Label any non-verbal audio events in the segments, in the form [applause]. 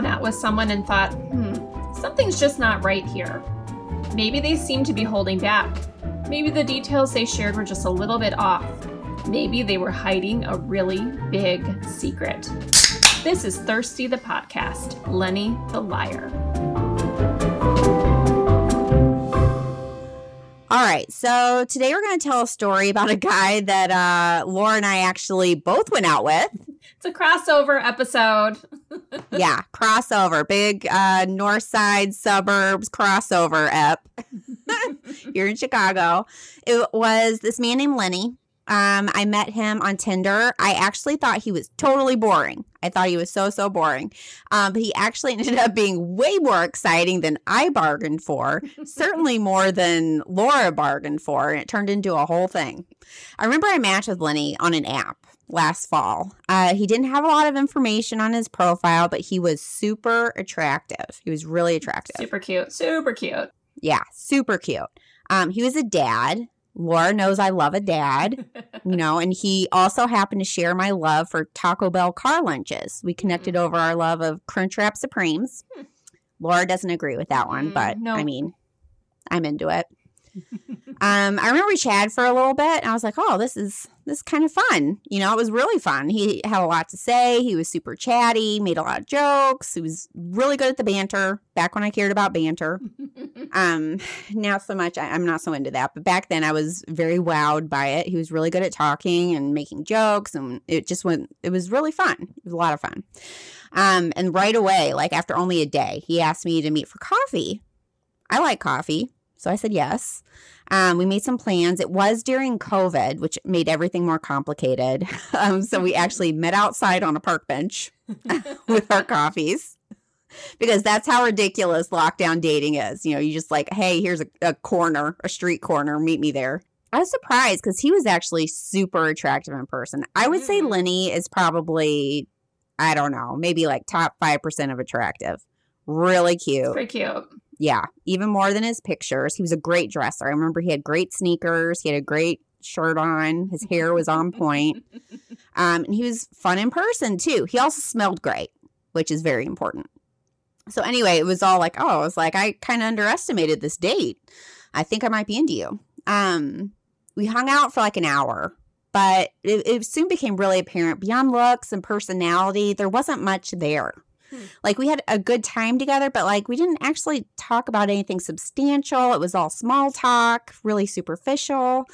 gone out with someone and thought, hmm, something's just not right here. Maybe they seem to be holding back. Maybe the details they shared were just a little bit off. Maybe they were hiding a really big secret. This is Thirsty the Podcast, Lenny the Liar. All right. So today we're going to tell a story about a guy that uh, Laura and I actually both went out with. It's a crossover episode. Yeah, crossover. Big uh, north side suburbs crossover ep [laughs] here in Chicago. It was this man named Lenny. Um, I met him on Tinder. I actually thought he was totally boring. I thought he was so, so boring. Um, but he actually [laughs] ended up being way more exciting than I bargained for, certainly more than Laura bargained for. And it turned into a whole thing. I remember I matched with Lenny on an app last fall. Uh, he didn't have a lot of information on his profile, but he was super attractive. He was really attractive. Super cute. Super cute. Yeah, super cute. Um, he was a dad. Laura knows I love a dad, [laughs] you know, and he also happened to share my love for Taco Bell car lunches. We connected mm-hmm. over our love of Crunchwrap Supremes. Hmm. Laura doesn't agree with that one, but mm, no. I mean, I'm into it. [laughs] um, I remember we chatted for a little bit, and I was like, "Oh, this is this is kind of fun." You know, it was really fun. He had a lot to say. He was super chatty, made a lot of jokes. He was really good at the banter. Back when I cared about banter, [laughs] um, now so much I, I'm not so into that. But back then, I was very wowed by it. He was really good at talking and making jokes, and it just went. It was really fun. It was a lot of fun. Um, and right away, like after only a day, he asked me to meet for coffee. I like coffee. So I said yes. Um, we made some plans. It was during COVID, which made everything more complicated. [laughs] Um, so we actually met outside on a park bench [laughs] with our coffees because that's how ridiculous lockdown dating is. You know, you just like, hey, here's a, a corner, a street corner, meet me there. I was surprised because he was actually super attractive in person. I would say mm. Lenny is probably, I don't know, maybe like top 5% of attractive. Really cute. Pretty cute yeah, even more than his pictures. He was a great dresser. I remember he had great sneakers. He had a great shirt on. His hair was on point. [laughs] Um, and he was fun in person too. He also smelled great, which is very important. So anyway, it was all like, oh, I was like, I kind of underestimated this date. I think I might be into you. Um, we hung out for like an hour, but it, it soon became really apparent beyond looks and personality, there wasn't much there. Hmm. Like we had a good time together, but like we didn't actually talk about anything substantial. It was all small talk, really superficial.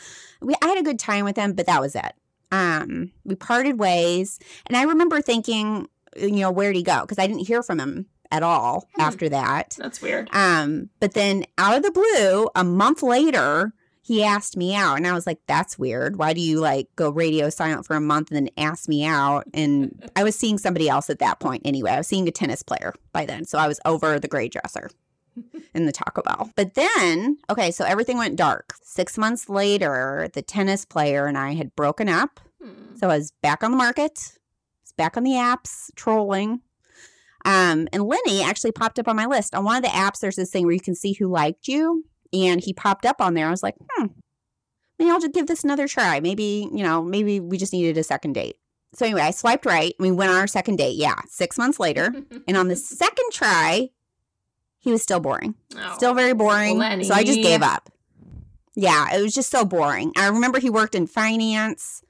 We I had a good time with him, but that was it. Um, we parted ways, and I remember thinking, you know, where'd he go? Because I didn't hear from him at all hmm. after that. That's weird. Um, but then out of the blue, a month later, he asked me out and I was like, that's weird. Why do you like go radio silent for a month and then ask me out? And I was seeing somebody else at that point anyway. I was seeing a tennis player by then. So I was over the gray dresser [laughs] in the Taco Bell. But then, okay, so everything went dark. Six months later, the tennis player and I had broken up. Hmm. So I was back on the market, was back on the apps, trolling. Um, and Lenny actually popped up on my list. On one of the apps, there's this thing where you can see who liked you and he popped up on there. I was like, hmm, maybe I'll just give this another try. Maybe, you know, maybe we just needed a second date. So anyway, I swiped right. We went on our second date. Yeah, six months later. [laughs] and on the second try, he was still boring. Oh, still very boring. Lenny. So I just gave up. Yeah, it was just so boring. I remember he worked in finance.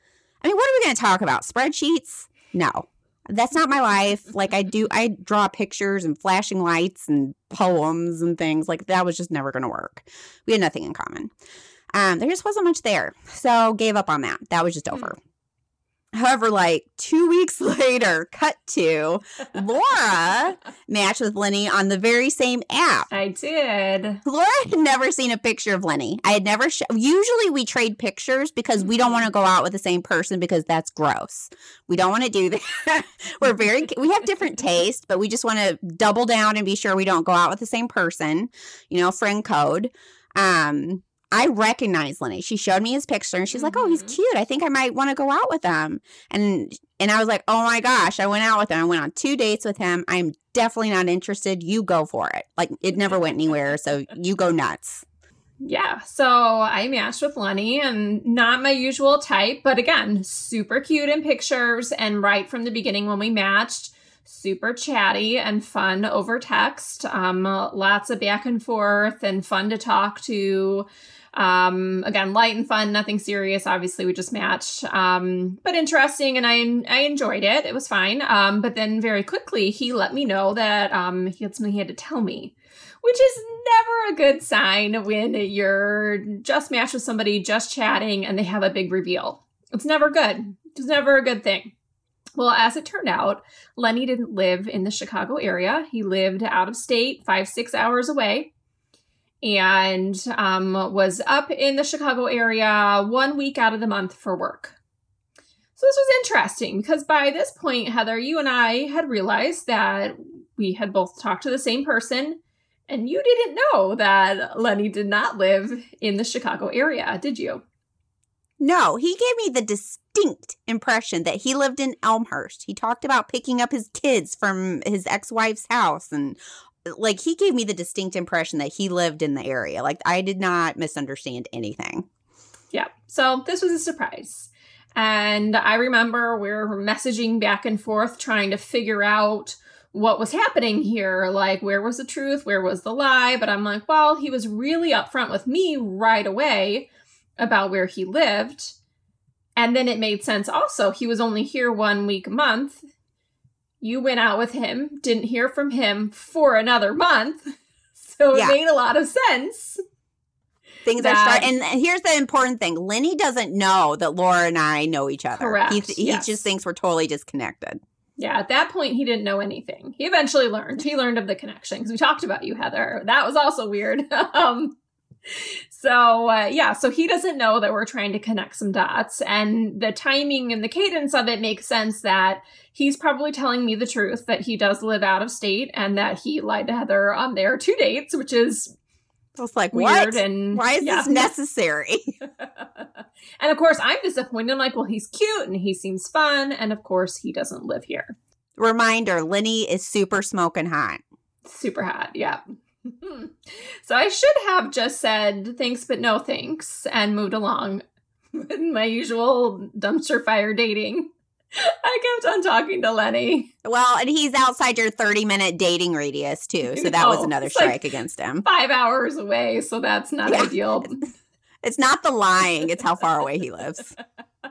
I mean, what are we going to talk about? Spreadsheets? No that's not my life. Like I do, I draw pictures and flashing lights and poems and things. Like that was just never going to work. We had nothing in common. Um, there just wasn't much there, so gave up on that. That was just over. However, like two [laughs] weeks later, cut to Laura [laughs] matched with Lenny on the very same app. I did. Laura had never seen a picture of Lenny. I had never. Sh- Usually, we trade pictures because we don't want to go out with the same person because that's gross. We don't want to do that. [laughs] We're very. We have different tastes, but we just want to double down and be sure we don't go out with the same person. You know, friend code. Um, I recognize Lenny. She showed me his picture and she's mm-hmm. like, "Oh, he's mm-hmm. cute. I think I might want to go out with him." And and I was like, "Oh my gosh!" I went out with him. I went on two dates with him. I'm definitely not interested. You go for it. Like it never went anywhere, so you go nuts. Yeah, so I matched with Lenny and not my usual type, but again, super cute in pictures. And right from the beginning when we matched, super chatty and fun over text. Um, lots of back and forth and fun to talk to. Um, again, light and fun, nothing serious. Obviously, we just matched, um, but interesting, and I I enjoyed it. It was fine. Um, but then very quickly, he let me know that um, he had something he had to tell me, which is never a good sign when you're just matched with somebody, just chatting, and they have a big reveal. It's never good. It's never a good thing. Well, as it turned out, Lenny didn't live in the Chicago area. He lived out of state, five, six hours away and um, was up in the Chicago area one week out of the month for work. So this was interesting because by this point, Heather, you and I had realized that we had both talked to the same person, and you didn't know that Lenny did not live in the Chicago area, did you? No, he gave me the distinct impression that he lived in Elmhurst. He talked about picking up his kids from his ex wife's house and like he gave me the distinct impression that he lived in the area. Like I did not misunderstand anything. Yeah. So this was a surprise. And I remember we are messaging back and forth trying to figure out what was happening here. Like, where was the truth? Where was the lie? But I'm like, well, he was really upfront with me right away about where he lived. And then it made sense also. He was only here one week a month you went out with him, didn't hear from him for another month. [laughs] So it yeah. made a lot of sense. Things that, are starting. And here's the important thing Lenny doesn't know that Laura and I know each other. Correct. He, he yes. just thinks we're totally disconnected. Yeah, at that point, he didn't know anything. He eventually learned. He learned of the connection because we talked about you, Heather. That was also weird. [laughs] um, so uh, yeah, so he doesn't know that we're trying to connect some dots, and the timing and the cadence of it makes sense that he's probably telling me the truth that he does live out of state and that he lied to Heather on their two dates, which is was like, weird what? and why is yeah. this necessary? [laughs] [laughs] and of course, I'm disappointed. I'm like, well, he's cute and he seems fun, and of course, he doesn't live here. Reminder: Lenny is super smoking hot. Super hot, yeah. So I should have just said thanks but no thanks and moved along with my usual dumpster fire dating. I kept on talking to Lenny. Well, and he's outside your 30 minute dating radius too. So that was another strike like against him. Five hours away. So that's not yeah. ideal. [laughs] It's not the lying, it's how far away he lives. [laughs]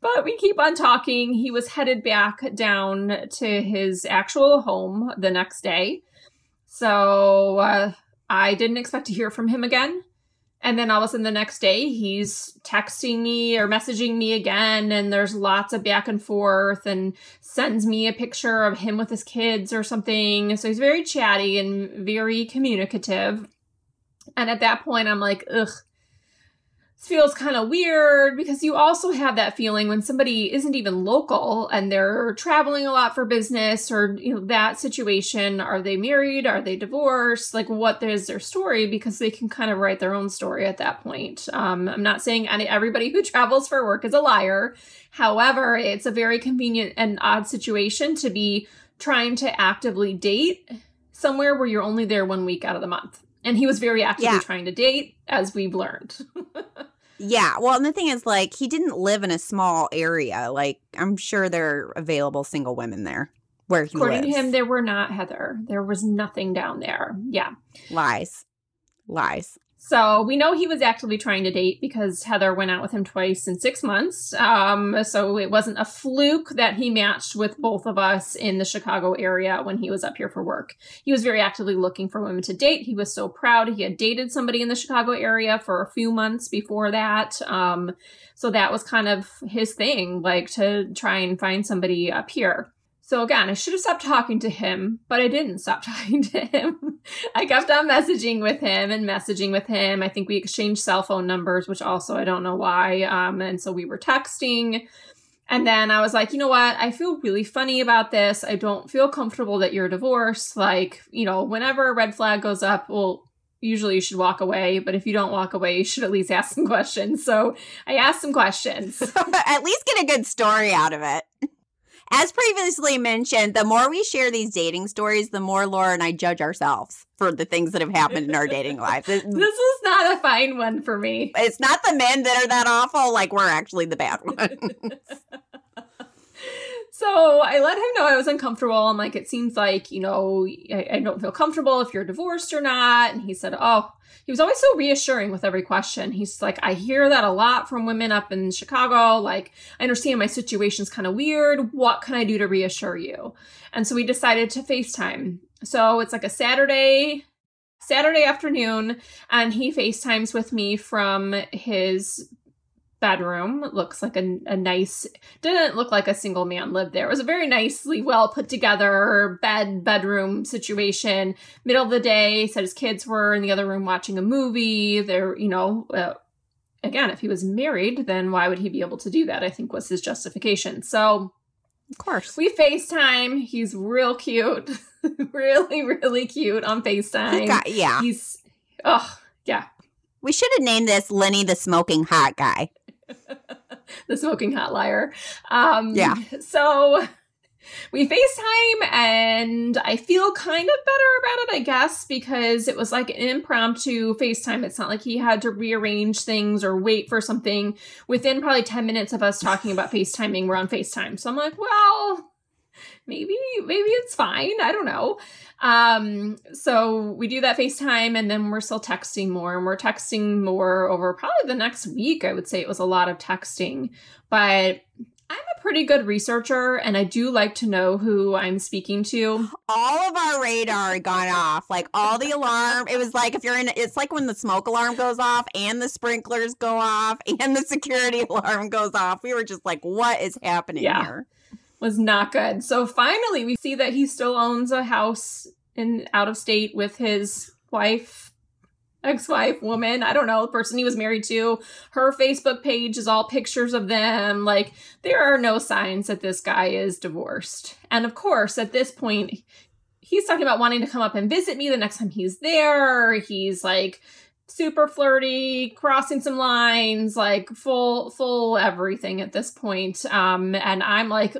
but we keep on talking. He was headed back down to his actual home the next day. So uh, I didn't expect to hear from him again. And then all of a sudden the next day, he's texting me or messaging me again. And there's lots of back and forth and sends me a picture of him with his kids or something. So he's very chatty and very communicative. And at that point, I'm like, ugh, feels kind of weird because you also have that feeling when somebody isn't even local and they're traveling a lot for business or you know that situation are they married are they divorced? Like what is their story? Because they can kind of write their own story at that point. Um, i'm not saying any, everybody who [laughs] travels for work is a liar. However it's a very convenient and odd situation to be trying to actively date somewhere where you're only there one week out of the month and he was very actively yeah. trying to date as we've learned [laughs] Yeah. Well, and the thing is, like, he didn't live in a small area. Like, I'm sure there are available single women there where he was. According lives. to him, there were not, Heather. There was nothing down there. Yeah. Lies. Lies. So we know he was actively trying to date because Heather went out with him twice in six months. Um, so it wasn't a fluke that he matched with both of us in the Chicago area when he was up here for work. He was very actively looking for women to date. He was so proud. He had dated somebody in the Chicago area for a few months before that. Um, so that was kind of his thing, like to try and find somebody up here. So again, I should have stopped talking to him, but I didn't stop [laughs] talking to him. I kept on messaging with him and messaging with him. I think we exchanged cell phone numbers, which also I don't know why. Um, and so we were texting. And then I was like, you know what? I feel really funny about this. I don't feel comfortable that you're divorced. Like, you know, whenever a red flag goes up, well, usually you should walk away. But if you don't walk away, you should at least ask some questions. So I asked some questions. [laughs] at least get a good story out of it. As previously mentioned, the more we share these dating stories, the more Laura and I judge ourselves for the things that have happened in our dating life. [laughs] this is not a fine one for me. It's not the men that are that awful, like we're actually the bad ones. [laughs] So I let him know I was uncomfortable. I'm like, it seems like, you know, I, I, don't feel comfortable if you're divorced or not. And he said, Oh, he was always so reassuring with every question. He's like, I hear that a lot from women up in Chicago. Like, I understand my situation's kind of weird. What can I do to reassure you? And so we decided to FaceTime. So it's like a Saturday, Saturday afternoon, and he FaceTimes with me from his bedroom. It looks like a, a nice, didn't look like a single man lived there. It was a very nicely well put together bed, bedroom situation. Middle of the day, said his kids were in the other room watching a movie. They're, you know, uh, again, if he was married, then why would he be able to do that? I think was his justification. So, of course. We FaceTime. He's real cute. [laughs] really, really cute on FaceTime. He got, yeah. He's, oh, yeah. We should have named this Lenny the Smoking Hot Guy. [laughs] the smoking hot liar. Um, yeah. So we FaceTime and I feel kind of better about it, I guess, because it was like an impromptu FaceTime. It's not like he had to rearrange things or wait for something. Within probably 10 minutes of us talking about FaceTiming, we're on FaceTime. So I'm like, well, maybe, maybe it's fine. I don't know. Um, so we do that FaceTime and then we're still texting more and we're texting more over probably the next week. I would say it was a lot of texting, but I'm a pretty good researcher and I do like to know who I'm speaking to. All of our radar gone off. Like all the alarm. It was like if you're in it's like when the smoke alarm goes off and the sprinklers go off and the security [laughs] alarm goes off. We were just like, what is happening yeah. here? Was not good. So finally, we see that he still owns a house in out of state with his wife, ex-wife, woman. I don't know the person he was married to. Her Facebook page is all pictures of them. Like there are no signs that this guy is divorced. And of course, at this point, he's talking about wanting to come up and visit me the next time he's there. He's like super flirty, crossing some lines, like full full everything at this point. Um and I'm like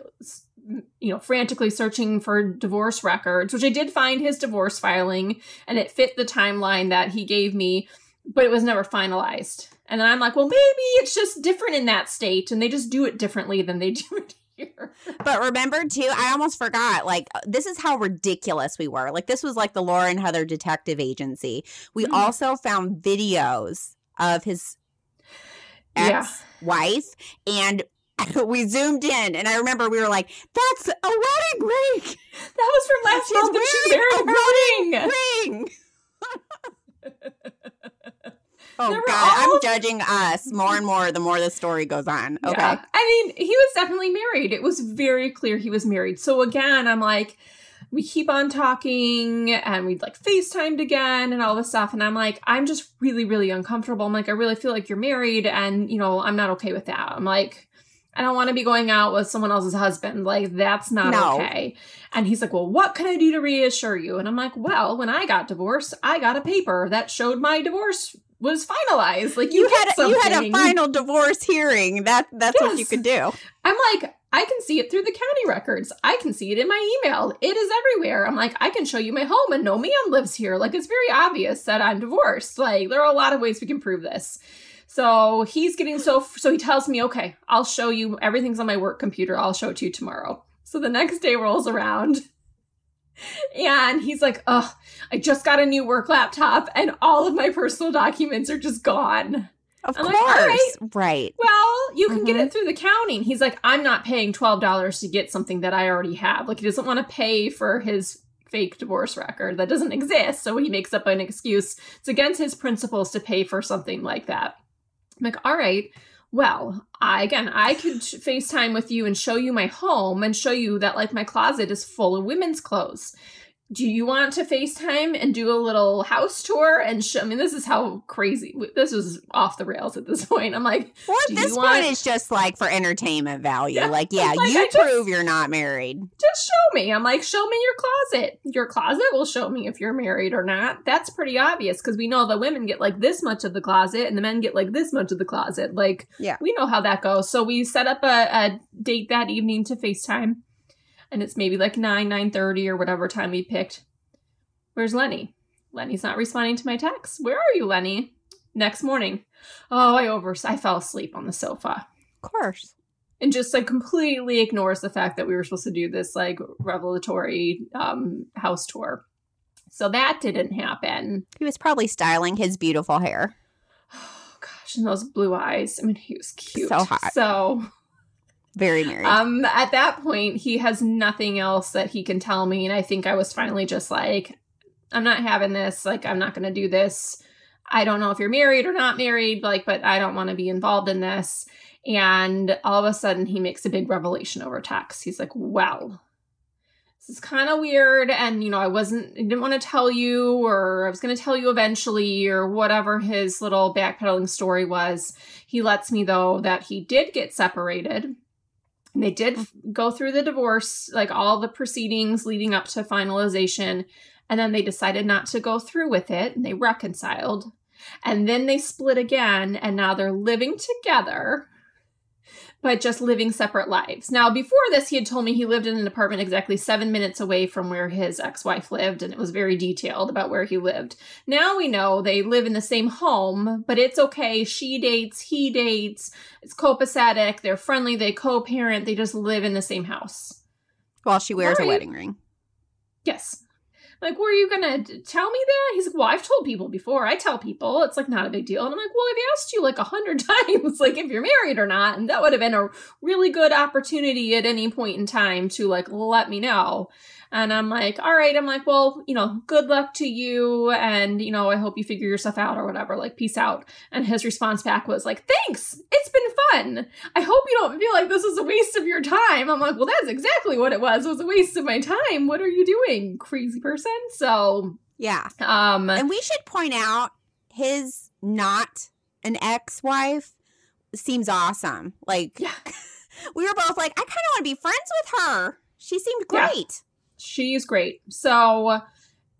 you know, frantically searching for divorce records, which I did find his divorce filing and it fit the timeline that he gave me, but it was never finalized. And then I'm like, well, maybe it's just different in that state and they just do it differently than they [laughs] do it [laughs] But remember, too, I almost forgot. Like, this is how ridiculous we were. Like, this was like the Laura and Heather Detective Agency. We mm-hmm. also found videos of his ex wife and [laughs] we zoomed in and I remember we were like, that's a wedding ring. That was from last year when she married a ring. ring. Oh God, I'm judging us more and more the more the story goes on. Okay. Yeah. I mean, he was definitely married. It was very clear he was married. So again, I'm like, we keep on talking and we'd like FaceTimed again and all this stuff. And I'm like, I'm just really, really uncomfortable. I'm like, I really feel like you're married and, you know, I'm not okay with that. I'm like, I don't want to be going out with someone else's husband. Like, that's not no. okay. And he's like, Well, what can I do to reassure you? And I'm like, Well, when I got divorced, I got a paper that showed my divorce was finalized. Like you, you had a, you had a final divorce hearing. That that's yes. what you could do. I'm like, I can see it through the county records. I can see it in my email. It is everywhere. I'm like, I can show you my home and no man lives here. Like it's very obvious that I'm divorced. Like there are a lot of ways we can prove this. So he's getting so so he tells me, okay, I'll show you everything's on my work computer. I'll show it to you tomorrow. So the next day rolls around. And he's like, oh, I just got a new work laptop and all of my personal documents are just gone. Of I'm course. Like, right. Well, you can mm-hmm. get it through the county. he's like, I'm not paying $12 to get something that I already have. Like, he doesn't want to pay for his fake divorce record that doesn't exist. So he makes up an excuse. It's against his principles to pay for something like that. I'm like, all right, well, I, again, I could FaceTime with you and show you my home and show you that like my closet is full of women's clothes do you want to FaceTime and do a little house tour and show? I mean, this is how crazy this was off the rails at this point. I'm like, well, at this point, it's just like for entertainment value. Yeah. Like, yeah, like, you prove you're not married. Just show me. I'm like, show me your closet. Your closet will show me if you're married or not. That's pretty obvious because we know the women get like this much of the closet and the men get like this much of the closet. Like, yeah, we know how that goes. So we set up a, a date that evening to FaceTime and it's maybe like 9 9.30 or whatever time we picked where's lenny lenny's not responding to my text where are you lenny next morning oh i over i fell asleep on the sofa of course and just like completely ignores the fact that we were supposed to do this like revelatory um, house tour. So that didn't happen. He was probably styling his beautiful hair. [sighs] Oh gosh, and those blue eyes. I mean, he was cute. So hot. So Very married. um at that point he has nothing else that he can tell me and I think I was finally just like I'm not having this, like I'm not going to do this. I don't know if you're married or not married, like but I don't want to be involved in this. And all of a sudden he makes a big revelation over text. He's like, "Well, this is kind of weird and you know i wasn't I didn't want to tell you or i was going to tell you eventually or whatever his little backpedaling story was he lets me though that he did get separated and they did mm. go through the divorce like all the proceedings leading up to finalization. And then they decided not to go through with it and they reconciled. And then they split again and now they're living together but just living separate lives. Now, before this, he had told me he lived in an apartment exactly seven minutes away from where his ex wife lived, and it was very detailed about where he lived. Now we know they live in the same home, but it's okay. She dates, he dates, it's copacetic, they're friendly, they co parent, they just live in the same house. While she wears a wedding ring. Yes. Like, were you gonna tell me that? He's like, well, I've told people before. I tell people. It's like not a big deal. And I'm like, well, I've asked you like a hundred [laughs] times, like if you're married or not. And that would have been a really good opportunity at any point in time to like let me know. And I'm like, all right. I'm like, well, you know, good luck to you. And, you know, I hope you figure yourself out or whatever. Like, peace out. And his response back was like, thanks. It's been fun. I hope you don't feel like this is a waste of your time. I'm like, well, that's exactly what it was. It was a waste of my time. What are you doing, crazy person? So, Yeah. um, And we should point out his not an ex wife seems awesome. Like, Yeah. [laughs] we were both like, I kind of want to be friends with her. She seemed great. She's great. So,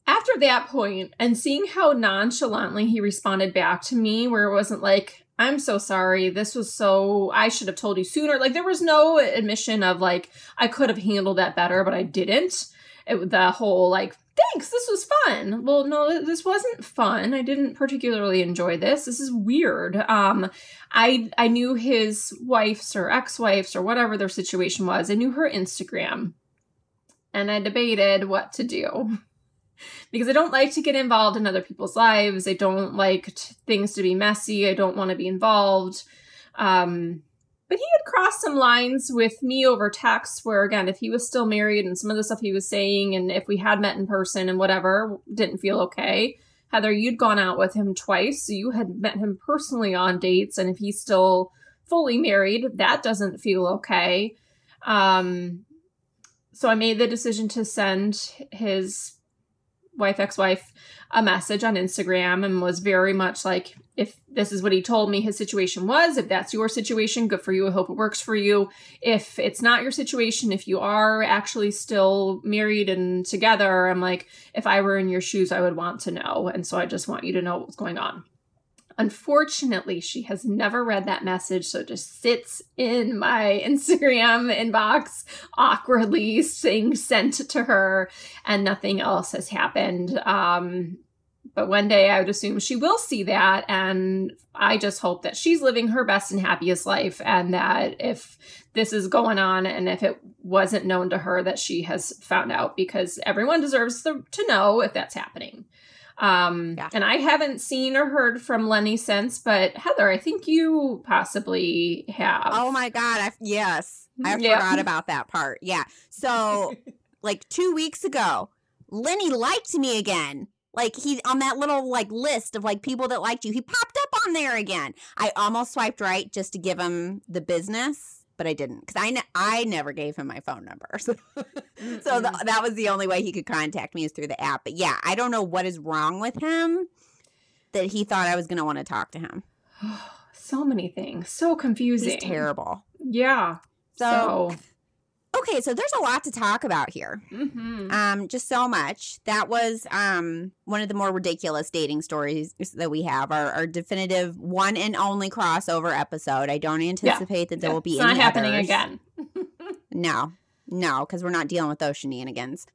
after that point, and seeing how nonchalantly he responded back to me, where it wasn't like, I'm so sorry. This was so, I should have told you sooner. Like, there was no admission of, like, I could have handled that better, but I didn't. It, the whole, like, thanks, this was fun. Well, no, this wasn't fun. I didn't particularly enjoy this. This is weird. Um, I I knew his wife's or ex-wife's or whatever their situation was. I knew her Instagram. And I debated what to do. [laughs] Because I don't like to get involved in other people's lives. I don't like t- things to be messy. I don't want to be involved. Um, but he had crossed some lines with me over text where again if he was still married and some of the stuff he was saying and if we had met in person and whatever didn't feel okay heather you'd gone out with him twice so you had met him personally on dates and if he's still fully married that doesn't feel okay um so i made the decision to send his wife ex-wife a message on instagram and was very much like if this is what he told me his situation was if that's your situation good for you. I hope it works for you. If it's not your situation if you are actually still married and together i'm like if i were in your shoes i would want to know. And so i just want you to know what's going on unfortunately she has never read that message so it just sits in my [laughs] instagram inbox awkwardly saying sent to her and nothing else has happened um but one day I would assume she will see that. And I just hope that she's living her best and happiest life. And that if this is going on and if it wasn't known to her, that she has found out because everyone deserves the, to know if that's happening. Um, Yeah. And I haven't seen or heard from Lenny since, but Heather, I think you possibly have. Oh my God. I, yes. I Yeah. forgot about that part. Yeah. So, [laughs] like two weeks ago, Lenny liked me again. Like he on that little like list of like people that liked you, he popped up on there again. I almost swiped right just to give him the business, but I didn't because I ne- I never gave him my phone number. [laughs] So, the, that was the only way he could contact me is through the app. But yeah, I don't know what is wrong with him that he thought I was going to want to talk to him. [sighs] so many things. So confusing. He's terrible. Yeah. So, So, okay, so there's a lot to talk about here. mhm. Um, just so much. That was um one of the more ridiculous dating stories that we have. Our, our definitive one and only crossover episode. I don't anticipate that there will be it's any not happening others. again. [laughs] No, no, because we're not dealing with those shenanigans.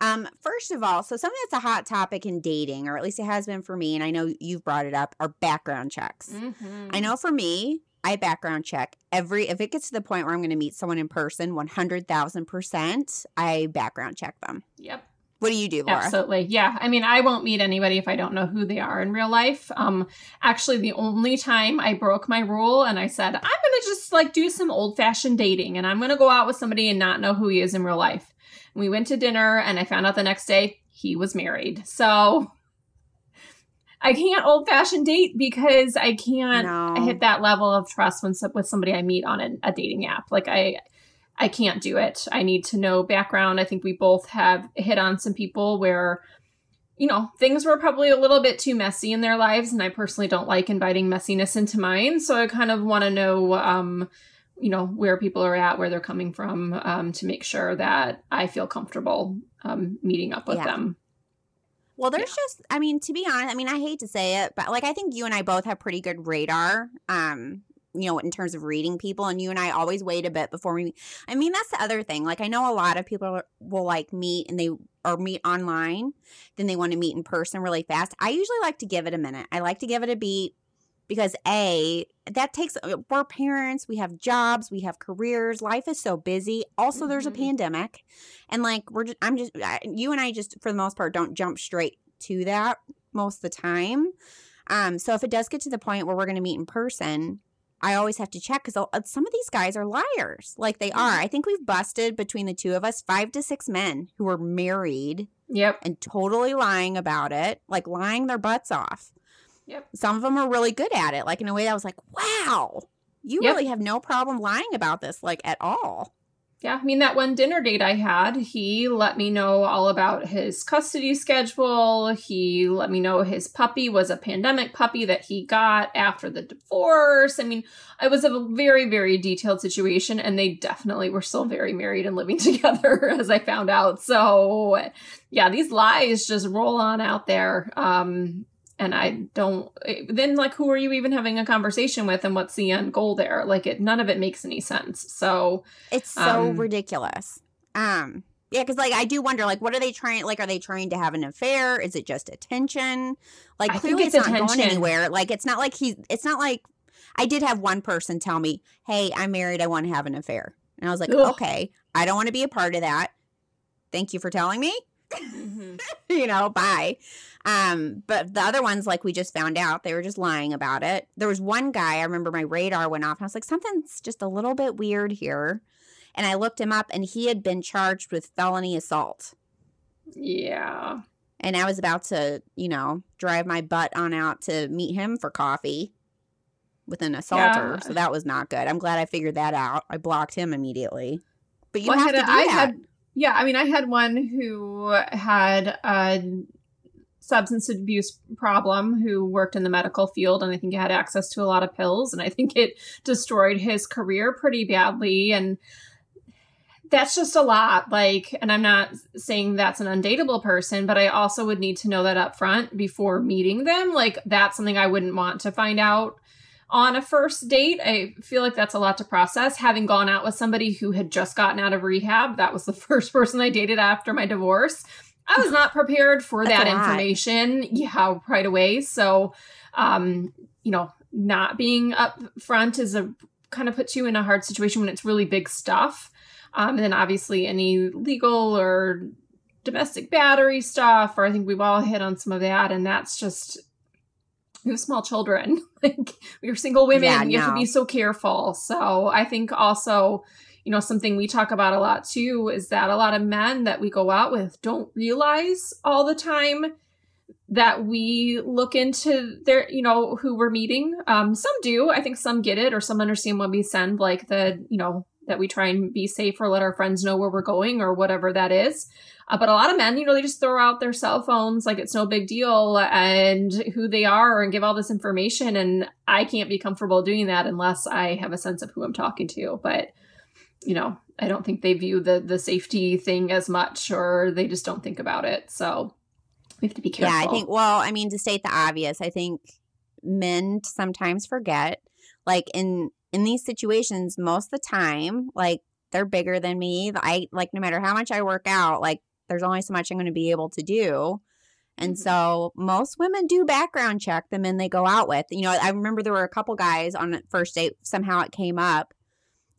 Um, first of all, so something that's a hot topic in dating, or at least it has been for me, and I know you've brought it up, are background checks. Mhm. I know for me, I background check every if it gets to the point where I'm going to meet someone in person, one hundred thousand percent, I background check them. Yep. What do you do, Laura? Absolutely. Yeah. I mean, I won't meet anybody if I don't know who they are in real life. Um, actually, the only time I broke my rule and I said, I'm going to just like do some old fashioned dating and I'm going to go out with somebody and not know who he is in real life. And we went to dinner and I found out the next day he was married. So I can't old fashioned date because I can't No. hit that level of trust when with somebody I meet on a, a dating app. Like I, I can't do it. I need to know background. I think we both have hit on some people where, you know, things were probably a little bit too messy in their lives, and I personally don't like inviting messiness into mine. So I kind of want to know, um, you know, where people are at, where they're coming from, um, to make sure that I feel comfortable um, meeting up with Yeah. them. Well, there's just, I mean, to be honest, I mean, I hate to say it, but like, I think you and I both have pretty good radar, um, you know, in terms of reading people. And you and I always wait a bit before we, I mean, that's the other thing. Like, I know a lot of people will like meet and they, or meet online, then they want to meet in person really fast. I usually like to give it a minute. I like to give it a beat because A, that takes, uh, we're parents, we have jobs, we have careers, life is so busy. Also, there's a Mhm. pandemic. And like, we're just, I'm just, I, you and I just, for the most part, don't jump straight to that most of the time. Um, so if it does get to the point where we're going to meet in person, I always have to check because some of these guys are liars. Like they are. I think we've busted between the two of us five to six men who are married Yep. and totally lying about it, like lying their butts off. Yep. Some of them are really good at it, like in a way that was like, wow, you Yep. really have no problem lying about this, like at all. Yeah, I mean, that one dinner date I had, he let me know all about his custody schedule. He let me know his puppy was a pandemic puppy that he got after the divorce. I mean, it was a very, very detailed situation, and they definitely were still very married and living [laughs] together, as I found out. So, yeah, these lies just roll on out there. Um, and I don't, then, like, who are you even having a conversation with, and what's the end goal there? Like, it, none of it makes any sense. So, It's so Um, ridiculous. Um, yeah, because like I do wonder, like, what are they trying? Like, are they trying to have an affair? Is it just attention? Like, I clearly it's it's, not going attention. anywhere. Like, it's not like he's. It's not like I did have one person tell me, "Hey, I'm married. I want to have an affair," and I was like, Ugh. "Okay, I don't want to be a part of that. Thank you for telling me." Mhm. [laughs] you know, bye. Um, but the other ones, like we just found out, they were just lying about it. There was one guy, I remember my radar went off, and I was like, something's just a little bit weird here. And I looked him up, and he had been charged with felony assault. Yeah. And I was about to, you know, drive my butt on out to meet him for coffee with an assaulter. Yeah. So that was not good. I'm glad I figured that out. I blocked him immediately. But you Well, have had to do I that. had- yeah, I mean, I had one who had a substance abuse problem who worked in the medical field, and I think he had access to a lot of pills, and I think it destroyed his career pretty badly. And that's just a lot. Like, and I'm not saying that's an undateable person, but I also would need to know that up front before meeting them. Like, that's something I wouldn't want to find out on a first date. I feel like that's a lot to process. Having gone out with somebody who had just gotten out of rehab, that was the [laughs] first person I dated after my divorce. I was not prepared for that information, yeah, right away. So, um, you know, not being up front is a kind of puts you in a hard situation when it's really big stuff. Um, and then obviously any legal or domestic battery stuff, or I think we've all hit on some of that, and that's just we [laughs] have small children. [laughs] like we're single women. Yeah, you have to be so careful. So I think also, you know, something we talk about a lot too is that a lot of men that we go out with don't realize all the time that we look into their, you know, who we're meeting. Um, some do. I think some get it or some understand when we send like the, you know, that we try and be safe or let our friends know where we're going or whatever that is. Uh, but a lot of men, you know, they just throw out their cell phones like it's no big deal and who they are and give all this information. And I can't be comfortable doing that unless I have a sense of who I'm talking to. But, you know, I don't think they view the the safety thing as much or they just don't think about it. So we have to be careful. Yeah, I think, well, I mean, to state the obvious, I think men sometimes forget, like in in these situations, most of the time, like they're bigger than me. I like no matter how much I work out, like there's only so much I'm going to be able to do. And Mhm. so most women do background check the men they go out with. You know, I remember there were a couple guys on the first date, somehow it came up.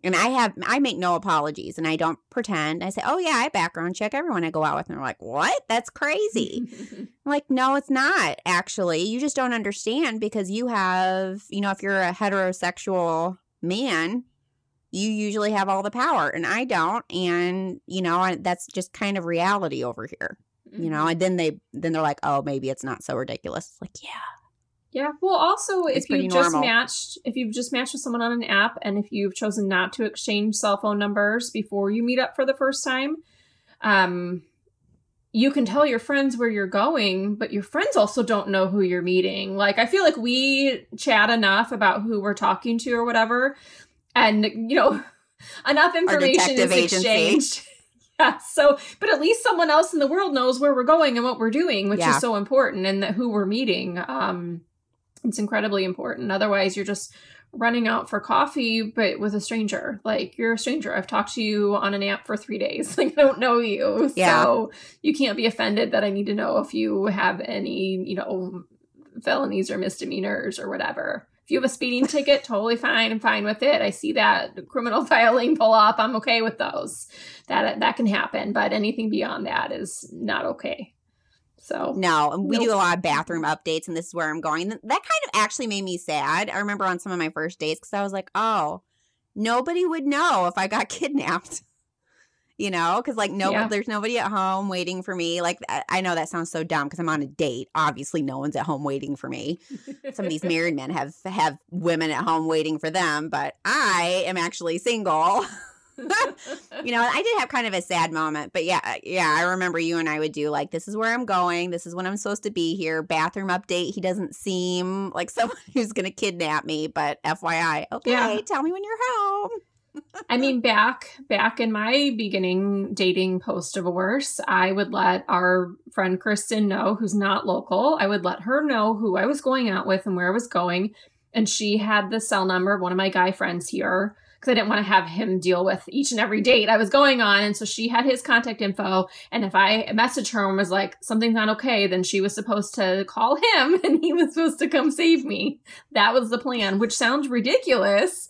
And I have, I make no apologies and I don't pretend. I say, oh, yeah, I background check everyone I go out with. And they're like, what? That's crazy. [laughs] Like, no, it's not actually. You just don't understand because you have, you know, if you're a heterosexual man, you usually have all the power and I don't. And, you know, I, that's just kind of reality over here, you know. And then they, then they're like, oh, maybe it's not so ridiculous. It's like, yeah. Yeah. Well, also, It's if you've just matched, if you've just matched with someone on an app, and if you've chosen not to exchange cell phone numbers before you meet up for the first time, um, you can tell your friends where you're going, but your friends also don't know who you're meeting. Like, I feel like we chat enough about who we're talking to or whatever, and you know, [laughs] enough information is exchanged. [laughs] Yeah, so but at least someone else in the world knows where we're going and what we're doing, which Yeah. is so important, and that who we're meeting. Um, it's incredibly important. Otherwise, you're just running out for coffee, but with a stranger. Like you're a stranger. I've talked to you on an app for three days. [laughs] Like I don't know you, Yeah. so you can't be offended that I need to know if you have any, you know, felonies or misdemeanors or whatever. If you have a speeding ticket, totally fine. I'm fine with it. I see that criminal [laughs] filing pull up. I'm okay with those. That that can happen, but anything beyond that is not okay. So No, and we do a lot of bathroom updates, and this is where I'm going. That kind of actually made me sad. I remember on some of my first dates because I was like, oh, nobody would know if I got [laughs] kidnapped. You know, because like no, Yeah. there's nobody at home waiting for me. Like I, know that sounds so dumb because I'm on a date. Obviously, no one's at home waiting for me. Some of these [laughs] married men have have women at home waiting for them, but I am actually single. [laughs] you know, I did have kind of a sad moment, but yeah, yeah, I remember you and I would do like, this is where I'm going, this is when I'm supposed to be here. Bathroom update. He doesn't seem like [laughs] someone who's going to kidnap me, but FYI, okay, Yeah. tell me when you're home. I mean, back back in my beginning dating post divorce, I would let our friend Kristen know, who's not local. I would let her know who I was going out with and where I was going, and she had the cell number of one of my guy friends here because I didn't want to have him deal with each and every date I was going on, and so she had his contact info. And if I messaged her and was like something's not okay, then she was supposed to call him, [laughs] and he was supposed to come save me. That was the plan, which sounds ridiculous.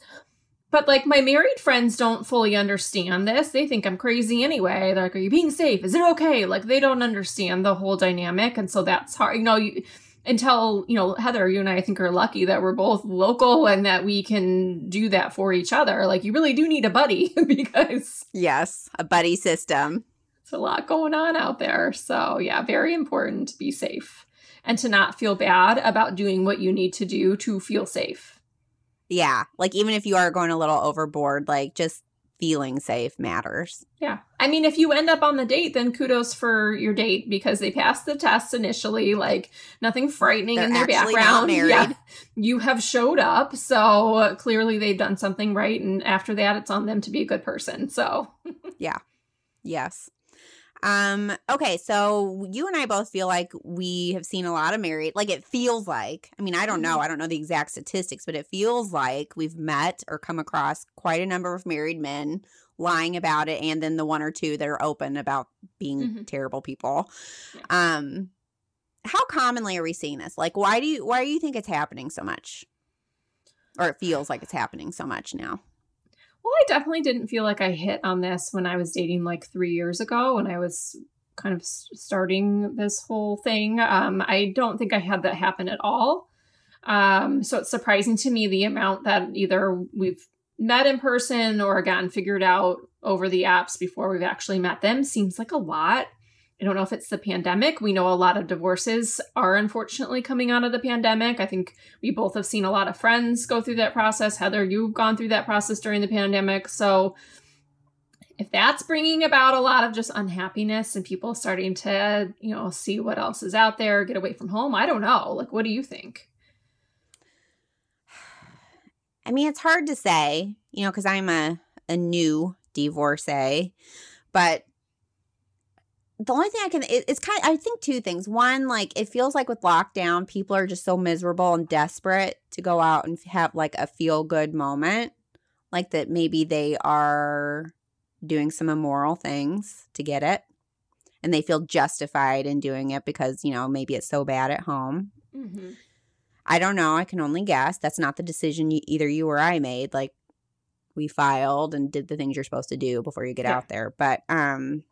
But like my married friends don't fully understand this. They think I'm crazy anyway. They're like, "Are you being safe? Is it okay?" Like they don't understand the whole dynamic, and so that's hard. You know, you, until you know Heather, you and I, I think are lucky that we're both local and that we can do that for each other. Like you really do need a buddy [laughs] because Yes, a buddy system. it's a lot going on out there. So yeah, very important to be safe and to not feel bad about doing what you need to do to feel safe. Yeah, like even if you are going a little overboard, like just feeling safe matters. Yeah. I mean, if you end up on the date, then kudos for your date because they passed the test initially, like nothing frightening in They're their actually not background. Yeah. You have showed up. So uh, clearly they've done something right. And after that, it's on them to be a good person. So, [laughs] yeah. Yes. Um, okay, so you and I both feel like we have seen a lot of married like it feels like. I mean, I don't know, I don't know the exact statistics, but it feels like we've met or come across quite a number of married men lying about it and then the one or two that are open about being Mhm. terrible people. Um how commonly are we seeing this? Like why do you why do you think it's happening so much? Or it feels like it's happening so much now. Well, I definitely didn't feel like I hit on this when I was dating like three years ago when I was kind of starting this whole thing. Um, I don't think I had that happen at all. Um, so it's surprising to me the amount that either we've met in person or again figured out over the apps before we've actually met them seems like a lot. I don't know if it's the pandemic. We know a lot of divorces are unfortunately coming out of the pandemic. I think we both have seen a lot of friends go through that process. Heather, you've gone through that process during the pandemic. So if that's bringing about a lot of just unhappiness and people starting to, you know, see what else is out there, get away from home, I don't know. Like, what do you think? I mean, it's hard to say, you know, because I'm a, a new divorcee, but the only thing I can, it, it's kind of, I think two things. One, like, it feels like with lockdown, people are just so miserable and desperate to go out and have like a feel good moment, like that maybe they are doing some immoral things to get it. and they feel justified in doing it because, you know, maybe it's so bad at home. Mm-hmm. I don't know. I can only guess. That's not the decision you, either you or I made. Like we filed and did the things you're supposed to do before you get Yeah. out there. But um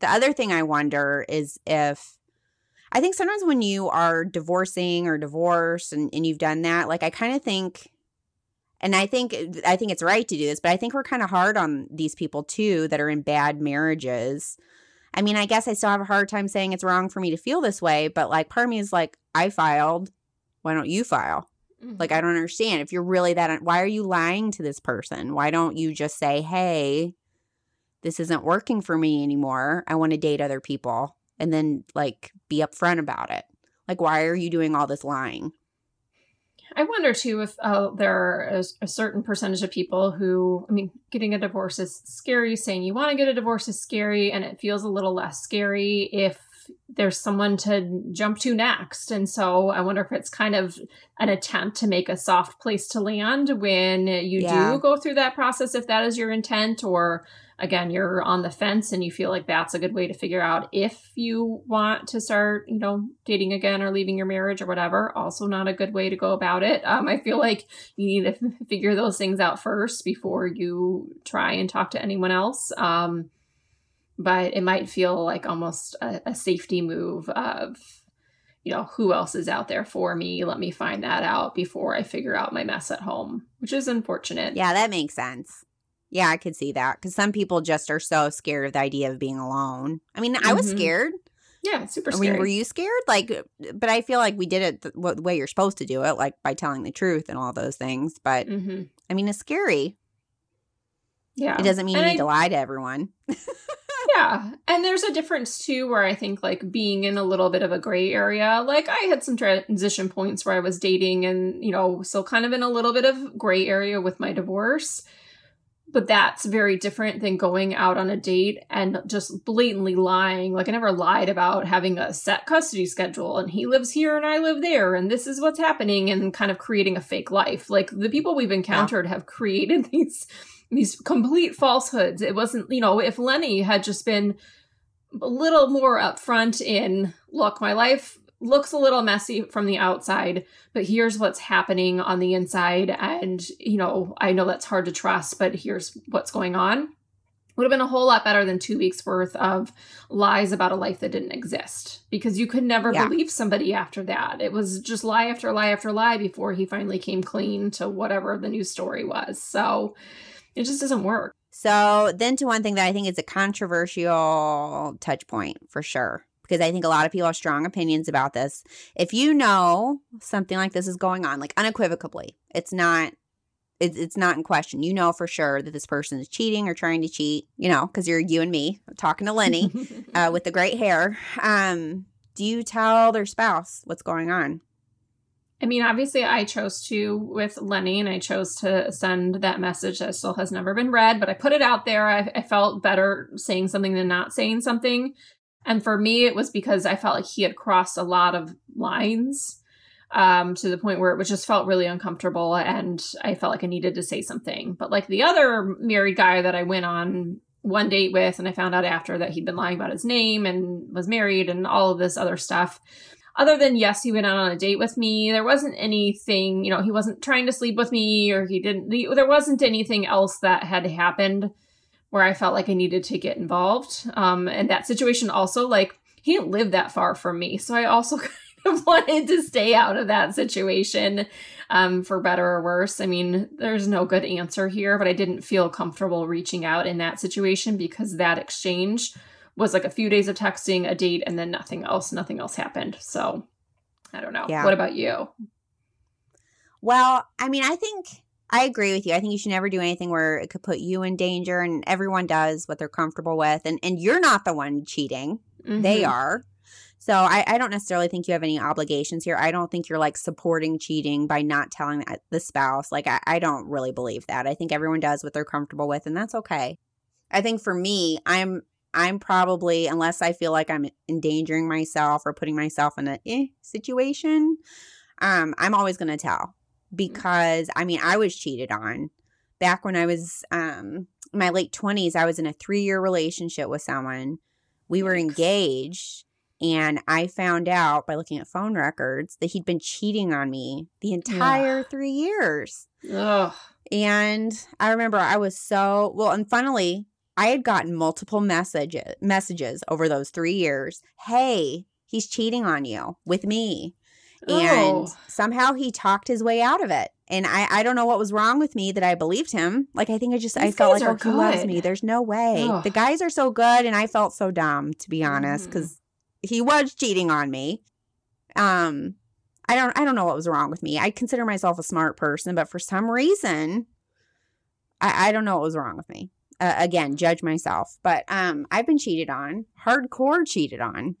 the other thing I wonder is if I think sometimes when you are divorcing or divorced and, and you've done that, like I kind of think and I think I think it's right to do this, but I think we're kind of hard on these people too that are in bad marriages. I mean, I guess I still have a hard time saying it's wrong for me to feel this way, but like part of me is like, I filed. Why don't you file? Mm-hmm. Like, I don't understand. If you're really that, why are you lying to this person? Why don't you just say, hey, this isn't working for me anymore. I want to date other people and then like be upfront about it. Like, why are you doing all this lying? I wonder too if uh, there are a, a certain percentage of people who, I mean, getting a divorce is scary. Saying you want to get a divorce is scary, and it feels a little less scary if there's someone to jump to next. And so I wonder if it's kind of an attempt to make a soft place to land when you Yeah. do go through that process, if that is your intent, or again, you're on the fence and you feel like that's a good way to figure out if you want to start, you know, dating again or leaving your marriage or whatever. Also, not a good way to go about it. Um, I feel like you need to [laughs] figure those things out first before you try and talk to anyone else. Um, but it might feel like almost a, a safety move of, you know, who else is out there for me? Let me find that out before I figure out my mess at home, which is unfortunate. Yeah, that makes sense. Yeah, I could see that because some people just are so scared of the idea of being alone. I mean, I was Mhm. scared. Yeah, super I mean, were you scared? Like, but I feel like we did it the, the way you're supposed to do it, like by telling the truth and all those things. But hmm I mean, it's scary. Yeah. It doesn't mean you And need I- to lie to everyone. [laughs] Yeah. And there's a difference too where I think like being in a little bit of a gray area. Like I had some transition points where I was dating and, you know, still kind of in a little bit of gray area with my divorce. But that's very different than going out on a date and just blatantly lying. Like I never lied about having a set custody schedule and he lives here and I live there and this is what's happening and kind of creating a fake life. Like the people we've encountered have created [laughs] these these complete falsehoods. It wasn't, you know, if Lenny had just been a little more upfront in, look, my life looks a little messy from the outside, but here's what's happening on the inside. And, you know, I know that's hard to trust, but here's what's going on. Would have been a whole lot better than two weeks worth of lies about a life that didn't exist because you could never Yeah. believe somebody after that. It was just lie after lie after lie before he finally came clean to whatever the news story was. So it just doesn't work. So then to one thing that I think is a controversial touch point for sure. Because I think a lot of people have strong opinions about this. If you know something like this is going on, like unequivocally, it's not it's, it's not in question. You know for sure that this person is cheating or trying to cheat, you know, because you're you and me talking to Lenny [laughs] uh, with the great hair. Um, do you tell their spouse what's going on? I mean, obviously, I chose to with Lenny, and I chose to send that message that still has never been read, but I put it out there. I, I felt better saying something than not saying something. And for me, it was because I felt like he had crossed a lot of lines um, to the point where it was just felt really uncomfortable, and I felt like I needed to say something. But like the other married guy that I went on one date with, and I found out after that he'd been lying about his name and was married and all of this other stuff other than yes he went out on a date with me there wasn't anything you know he wasn't trying to sleep with me or he didn't the- there wasn't anything else that had happened where i felt like i needed to get involved um and that situation also like he didn't live that far from me so i also [laughs] kind of wanted to stay out of that situation um for better or worse i mean there's no good answer here but i didn't feel comfortable reaching out in that situation because that exchange was like a few days of texting, a date, and then nothing else. Nothing else happened. So I don't know. Yeah. What about you? Well, I mean, I think I agree with you. I think you should never do anything where it could put you in danger and everyone does what they're comfortable with and and you're not the one cheating. They Mhm. are. So I, I don't necessarily think you have any obligations here. I don't think you're like supporting cheating by not telling the- the spouse. Like I, I don't really believe that. I think everyone does what they're comfortable with and that's okay. I think for me, I'm I'm probably unless I feel like I'm endangering myself or putting myself in a eh, situation, um, I'm always gonna tell because I mean I was cheated on back when I was um in my late twenties. I was in a three year relationship with someone. We were engaged, and I found out by looking at phone records that he'd been cheating on me the entire three years. Ugh. And I remember I was so well, and funnily, I had gotten multiple messages messages over those three years. Hey, he's cheating on you with me. And Oh. somehow he talked his way out of it. And I, I don't know what was wrong with me that I believed him. Like I think I just I felt like oh, he loves me. There's no way. The guys are so good, and I felt so dumb to be honest because he was cheating on me. Um, I don't I don't know what was wrong with me. I consider myself a smart person, but for some reason, I, I don't know what was wrong with me. Uh, again, judge myself. But um, I've been cheated on, hardcore cheated on,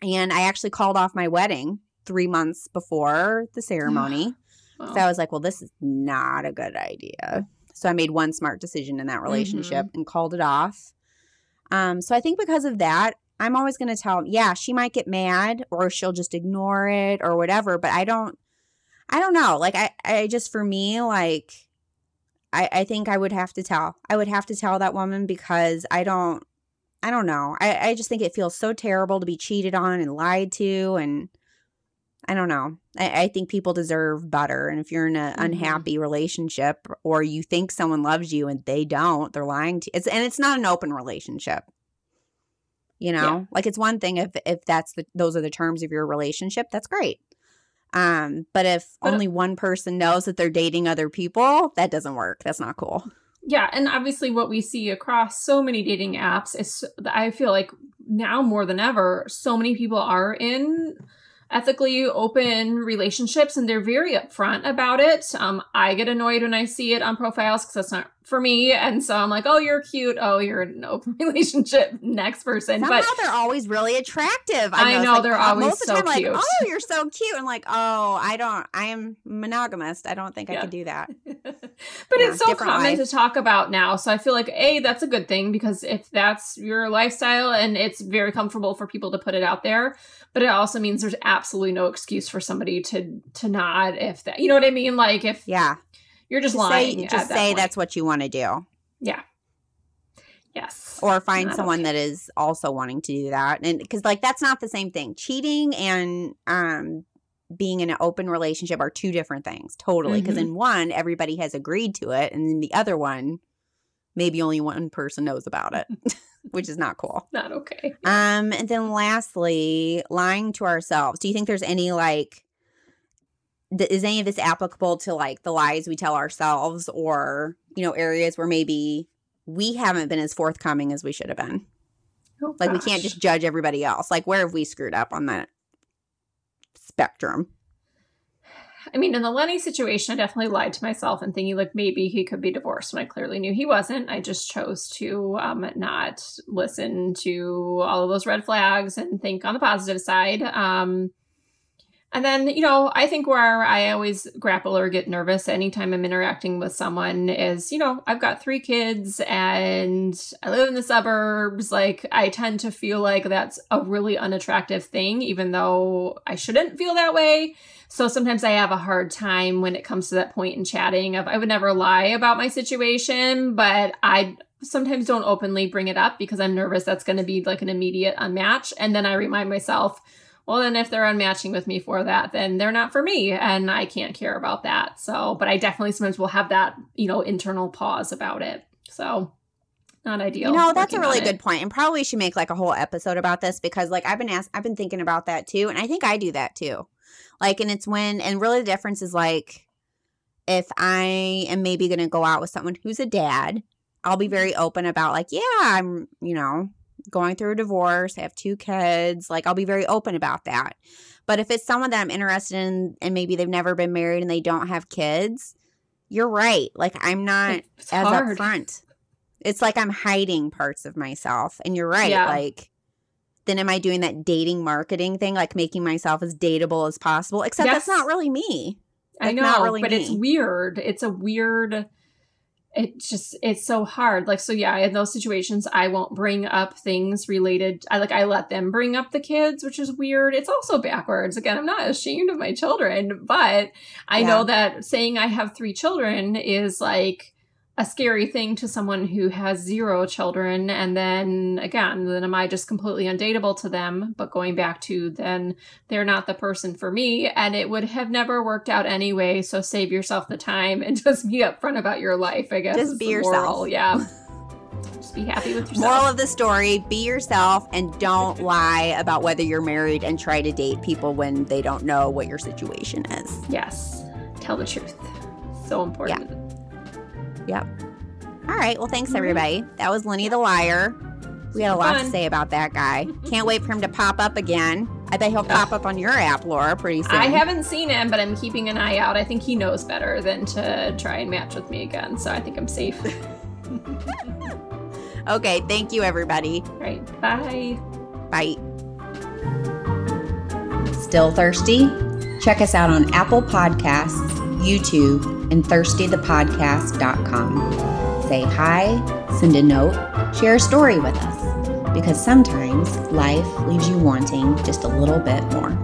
and I actually called off my wedding three months before the [sighs] ceremony. Well, So I was like, well, this is not a good idea. So I made one smart decision in that relationship and called it off. Um, so I think because of that, I'm always going to tell, yeah, she might get mad or she'll just ignore it or whatever. But I don't, I don't know. Like I, I just for me, like, I, I think I would have to tell. I would have to tell that woman because I don't, I don't know. I, I just think it feels so terrible to be cheated on and lied to and. I don't know. I, I think people deserve better. And if you're in an Mhm. unhappy relationship or you think someone loves you and they don't, they're lying to it's and it's not an open relationship. You know? Yeah. Like it's one thing if if that's the those are the terms of your relationship, that's great. Um, but if But- only one person knows that they're dating other people, that doesn't work. That's not cool. yeah, and obviously, what we see across so many dating apps is I feel like now more than ever, so many people are in ethically open relationships and they're very upfront about it. Um, I get annoyed when I see it on profiles because that's not for me. And so I'm like, oh, you're cute. Oh, you're in an open [laughs] relationship. Next person. Somehow but they're always really attractive. I noticed, know, like, they're uh, always most of the time, cute. Like, oh, you're so cute. And like, oh, I don't. I am monogamist. I don't think I Yeah. could do that. [laughs] but Yeah, it's so common life. to talk about now. So I feel like a that's a good thing because if that's your lifestyle and it's very comfortable for people to put it out there, but it also means there's absolutely no excuse for somebody to to not if that you know what I mean. Like if Yeah. you're just, Just lying, say, just that say point. that's what you want to do. yeah, yes, or find Not someone okay. that is also wanting to do that and because like that's not the same thing cheating and um being in an open relationship are two different things totally because Mm-hmm. in one everybody has agreed to it and in the other one maybe only one person knows about it [laughs] which is not cool. Not okay. um and then lastly lying to ourselves. Do you think there's any like th- is any of this applicable to like the lies we tell ourselves or you know areas where maybe we haven't been as forthcoming as we should have been? Oh, like we can't just judge everybody else. Like where have we screwed up on that spectrum I mean, in the Lenny situation, I definitely lied to myself and thinking like maybe he could be divorced when I clearly knew he wasn't. I just chose to um, not listen to all of those red flags and think on the positive side. Um, and then, you know, I think where I always grapple or get nervous anytime I'm interacting with someone is, you know, I've got three kids and I live in the suburbs. Like, I tend to feel like that's a really unattractive thing, even though I shouldn't feel that way. So sometimes I have a hard time when it comes to that point in chatting of I would never lie about my situation, but I sometimes don't openly bring it up because I'm nervous that's going to be like an immediate unmatch. And then I remind myself, well, then if they're unmatching with me for that, then they're not for me and I can't care about that. So, but I definitely sometimes will have that, you know, internal pause about it. So, not ideal. you know that's a really good point and probably should make like a whole episode about this because like i've been asked i've been thinking about that too and i think i do that too like and it's when and really the difference is like if i am maybe going to go out with someone who's a dad i'll be very mm-hmm. open about like yeah i'm you know going through a divorce i have two kids like i'll be very open about that but if it's someone that i'm interested in and maybe they've never been married and they don't have kids you're right like i'm not It's as hard. upfront. It's like I'm hiding parts of myself. And you're right. Yeah. Like, then am I doing that dating marketing thing, like making myself as dateable as possible? Except that's Yes. not really me. I know, really but it's weird. It's a weird. It just it's so hard. Like so, yeah. In those situations, I won't bring up things related. I like I let them bring up the kids, which is weird. It's also backwards. Again, I'm not ashamed of my children, but I Yeah. know that saying I have three children is like a scary thing to someone who has zero children. And then again, then am I just completely undateable to them? But going back to then they're not the person for me and it would have never worked out anyway. So save yourself the time and [laughs] just be upfront about your life, I guess. Just be yourself. Moral. Yeah. just be happy with yourself. Moral of the story be yourself and don't lie about whether you're married and try to date people when they don't know what your situation is. Yes. Tell the truth. So important. Yeah. Yep. All right. Well, thanks, everybody. That was Lenny the Liar. We had a lot to say about that guy. [laughs] Can't wait for him to pop up again. I bet he'll pop up on your app, Laura, pretty soon. I haven't seen him, but I'm keeping an eye out. I think he knows better than to try and match with me again. So I think I'm safe. [laughs] [laughs] Okay. Thank you, everybody. right. Bye. Bye. Still thirsty? Check us out on Apple Podcasts, YouTube, and thirstythepodcast.com. Say hi, send a note, share a story with us, because sometimes life leaves you wanting just a little bit more.